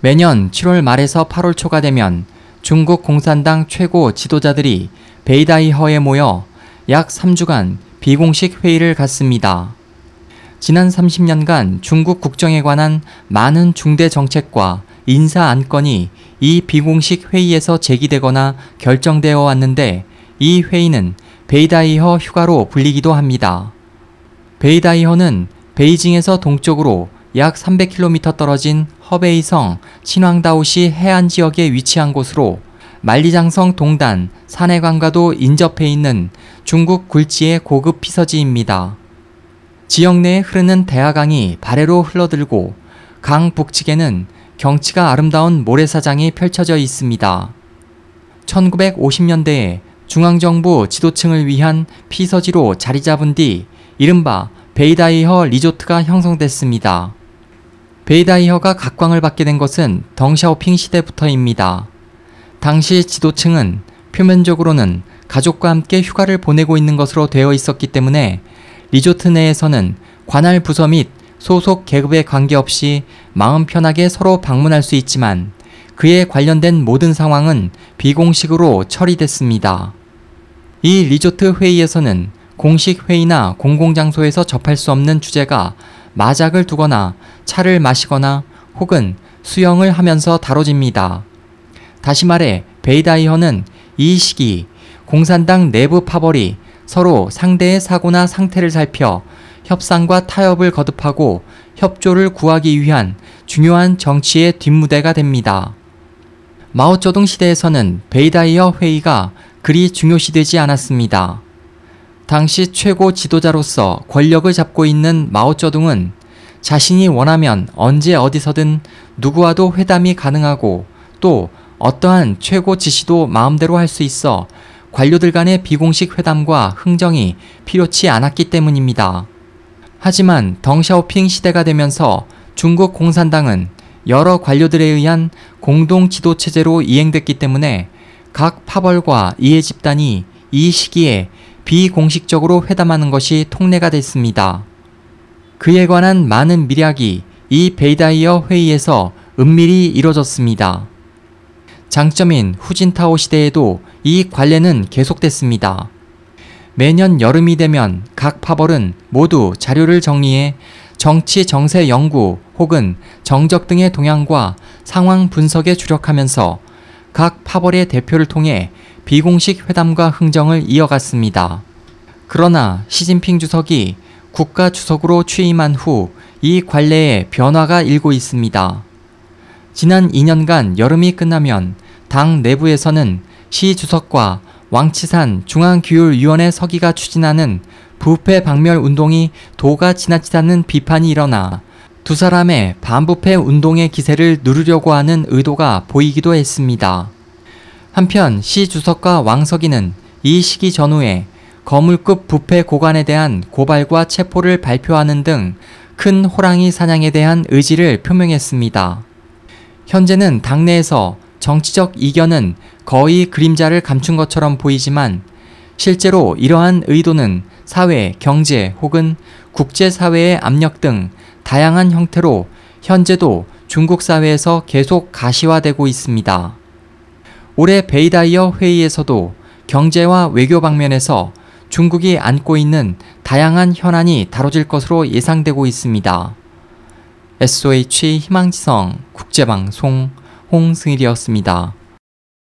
매년 7월 말에서 8월 초가 되면 중국 공산당 최고 지도자들이 베이다이허에 모여 약 3주간 비공식 회의를 갖습니다. 지난 30년간 중국 국정에 관한 많은 중대 정책과 인사 안건이 이 비공식 회의에서 제기되거나 결정되어 왔는데 이 회의는 베이다이허 휴가로 불리기도 합니다. 베이다이허는 베이징에서 동쪽으로 약 300km 떨어진 허베이성 신왕다오시 해안 지역에 위치한 곳으로 만리장성 동단 산해관과도 인접해 있는 중국 굴지의 고급 피서지입니다. 지역 내에 흐르는 대하강이 발해로 흘러들고 강 북측에는 경치가 아름다운 모래사장이 펼쳐져 있습니다. 1950년대에 중앙정부 지도층을 위한 피서지로 자리 잡은 뒤 이른바 베이다이허 리조트가 형성됐습니다. 베이다이허가 각광을 받게 된 것은 덩샤오핑 시대부터입니다. 당시 지도층은 표면적으로는 가족과 함께 휴가를 보내고 있는 것으로 되어 있었기 때문에 리조트 내에서는 관할 부서 및 소속 계급에 관계없이 마음 편하게 서로 방문할 수 있지만 그에 관련된 모든 상황은 비공식으로 처리됐습니다. 이 리조트 회의에서는 공식 회의나 공공장소에서 접할 수 없는 주제가 마작을 두거나 차를 마시거나 혹은 수영을 하면서 다뤄집니다. 다시 말해 베이다이허는 이 시기 공산당 내부 파벌이 서로 상대의 사고나 상태를 살펴 협상과 타협을 거듭하고 협조를 구하기 위한 중요한 정치의 뒷무대가 됩니다. 마오쩌둥 시대에서는 베이다이어 회의가 그리 중요시되지 않았습니다. 당시 최고 지도자로서 권력을 잡고 있는 마오쩌둥은 자신이 원하면 언제 어디서든 누구와도 회담이 가능하고 또 어떠한 최고 지시도 마음대로 할 수 있어 관료들 간의 비공식 회담과 흥정이 필요치 않았기 때문입니다. 하지만 덩샤오핑 시대가 되면서 중국 공산당은 여러 관료들에 의한 공동 지도 체제로 이행됐기 때문에 각 파벌과 이해 집단이 이 시기에 비공식적으로 회담하는 것이 통례가 됐습니다. 그에 관한 많은 미략이 이 베이다이어 회의에서 은밀히 이뤄졌습니다. 장점인 후진타오 시대에도 이 관례는 계속됐습니다. 매년 여름이 되면 각 파벌은 모두 자료를 정리해 정치 정세 연구 혹은 정적 등의 동향과 상황 분석에 주력하면서 각 파벌의 대표를 통해 비공식 회담과 흥정을 이어갔습니다. 그러나 시진핑 주석이 국가 주석으로 취임한 후 이 관례에 변화가 일고 있습니다. 지난 2년간 여름이 끝나면 당 내부에서는 시 주석과 왕치산 중앙규율위원회 서기가 추진하는 부패 박멸 운동이 도가 지나치다는 비판이 일어나 두 사람의 반부패 운동의 기세를 누르려고 하는 의도가 보이기도 했습니다. 한편 시 주석과 왕석이는 이 시기 전후에 거물급 부패 고관에 대한 고발과 체포를 발표하는 등 큰 호랑이 사냥에 대한 의지를 표명했습니다. 현재는 당내에서 정치적 이견은 거의 그림자를 감춘 것처럼 보이지만 실제로 이러한 의도는 사회, 경제 혹은 국제사회의 압력 등 다양한 형태로 현재도 중국 사회에서 계속 가시화되고 있습니다. 올해 베이다이어 회의에서도 경제와 외교 방면에서 중국이 안고 있는 다양한 현안이 다뤄질 것으로 예상되고 있습니다. SOH 희망지성 국제방송 홍승일이었습니다.